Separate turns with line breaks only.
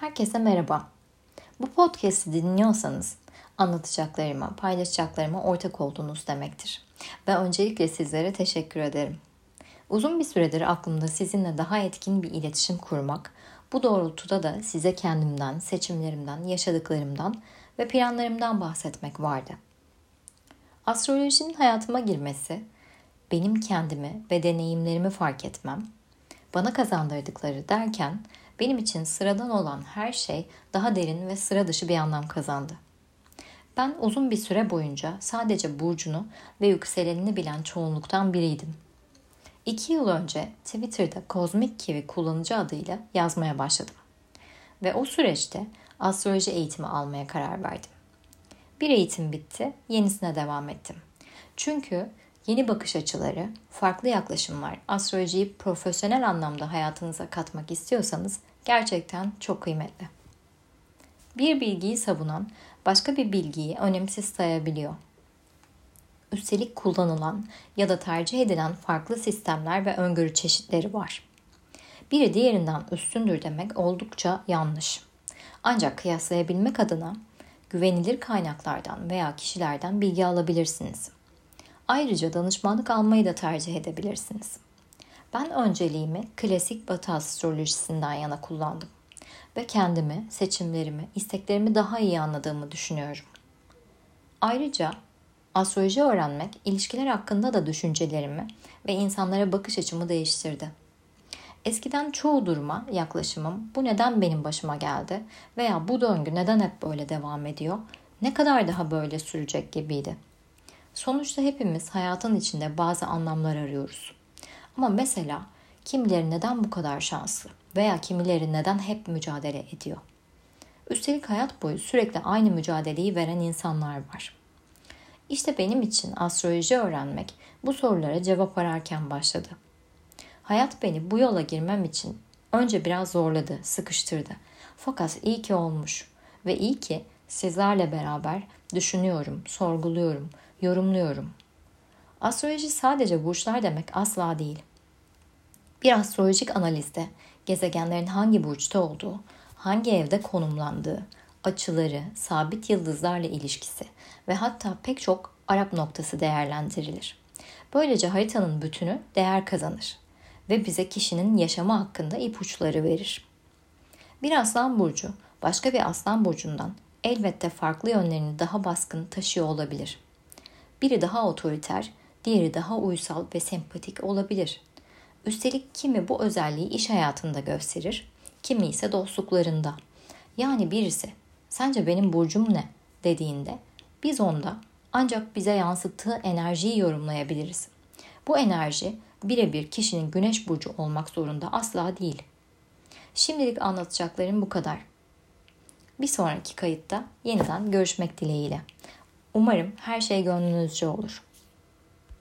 Herkese merhaba. Bu podcast'i dinliyorsanız anlatacaklarıma, paylaşacaklarıma ortak olduğunuz demektir. Ve öncelikle sizlere teşekkür ederim. Uzun bir süredir aklımda sizinle daha etkin bir iletişim kurmak, bu doğrultuda da size kendimden, seçimlerimden, yaşadıklarımdan ve planlarımdan bahsetmek vardı. Astrolojinin hayatıma girmesi, benim kendimi ve deneyimlerimi fark etmem, bana kazandırdıkları derken benim için sıradan olan her şey daha derin ve sıra dışı bir anlam kazandı. Ben uzun bir süre boyunca sadece burcunu ve yükselenini bilen çoğunluktan biriydim. İki yıl önce Twitter'da Kozmik Kiwi kullanıcı adıyla yazmaya başladım. Ve o süreçte astroloji eğitimi almaya karar verdim. Bir eğitim bitti, yenisine devam ettim. Çünkü Yeni bakış açıları, farklı yaklaşımlar, astrolojiyi profesyonel anlamda hayatınıza katmak istiyorsanız gerçekten çok kıymetli. Bir bilgiyi savunan başka bir bilgiyi önemsiz sayabiliyor. Üstelik kullanılan ya da tercih edilen farklı sistemler ve öngörü çeşitleri var. Biri diğerinden üstündür demek oldukça yanlış. Ancak kıyaslayabilmek adına güvenilir kaynaklardan veya kişilerden bilgi alabilirsiniz. Ayrıca danışmanlık almayı da tercih edebilirsiniz. Ben önceliğimi klasik batı astrolojisinden yana kullandım ve kendimi, seçimlerimi, isteklerimi daha iyi anladığımı düşünüyorum. Ayrıca astroloji öğrenmek ilişkiler hakkında da düşüncelerimi ve insanlara bakış açımı değiştirdi. Eskiden çoğu duruma yaklaşımım bu neden benim başıma geldi veya bu döngü neden hep böyle devam ediyor, ne kadar daha böyle sürecek gibiydi. Sonuçta hepimiz hayatın içinde bazı anlamlar arıyoruz. Ama mesela kimileri neden bu kadar şanslı veya kimileri neden hep mücadele ediyor? Üstelik hayat boyu sürekli aynı mücadeleyi veren insanlar var. İşte benim için astroloji öğrenmek bu sorulara cevap ararken başladı. Hayat beni bu yola girmem için önce biraz zorladı, sıkıştırdı. Fakat iyi ki olmuş ve iyi ki sizlerle beraber düşünüyorum, sorguluyorum, yorumluyorum. Astroloji sadece burçlar demek asla değil. Bir astrolojik analizde gezegenlerin hangi burçta olduğu, hangi evde konumlandığı, açıları, sabit yıldızlarla ilişkisi ve hatta pek çok Arap noktası değerlendirilir. Böylece haritanın bütünü değer kazanır ve bize kişinin yaşamı hakkında ipuçları verir. Bir aslan burcu başka bir aslan burcundan elbette farklı yönlerini daha baskın taşıyor olabilir. Biri daha otoriter, diğeri daha uysal ve sempatik olabilir. Üstelik kimi bu özelliği iş hayatında gösterir, kimi ise dostluklarında. Yani birisi sence benim burcum ne dediğinde biz onda ancak bize yansıttığı enerjiyi yorumlayabiliriz. Bu enerji birebir kişinin güneş burcu olmak zorunda asla değil. Şimdilik anlatacaklarım bu kadar. Bir sonraki kayıtta yeniden görüşmek dileğiyle. Umarım her şey gönlünüzce olur.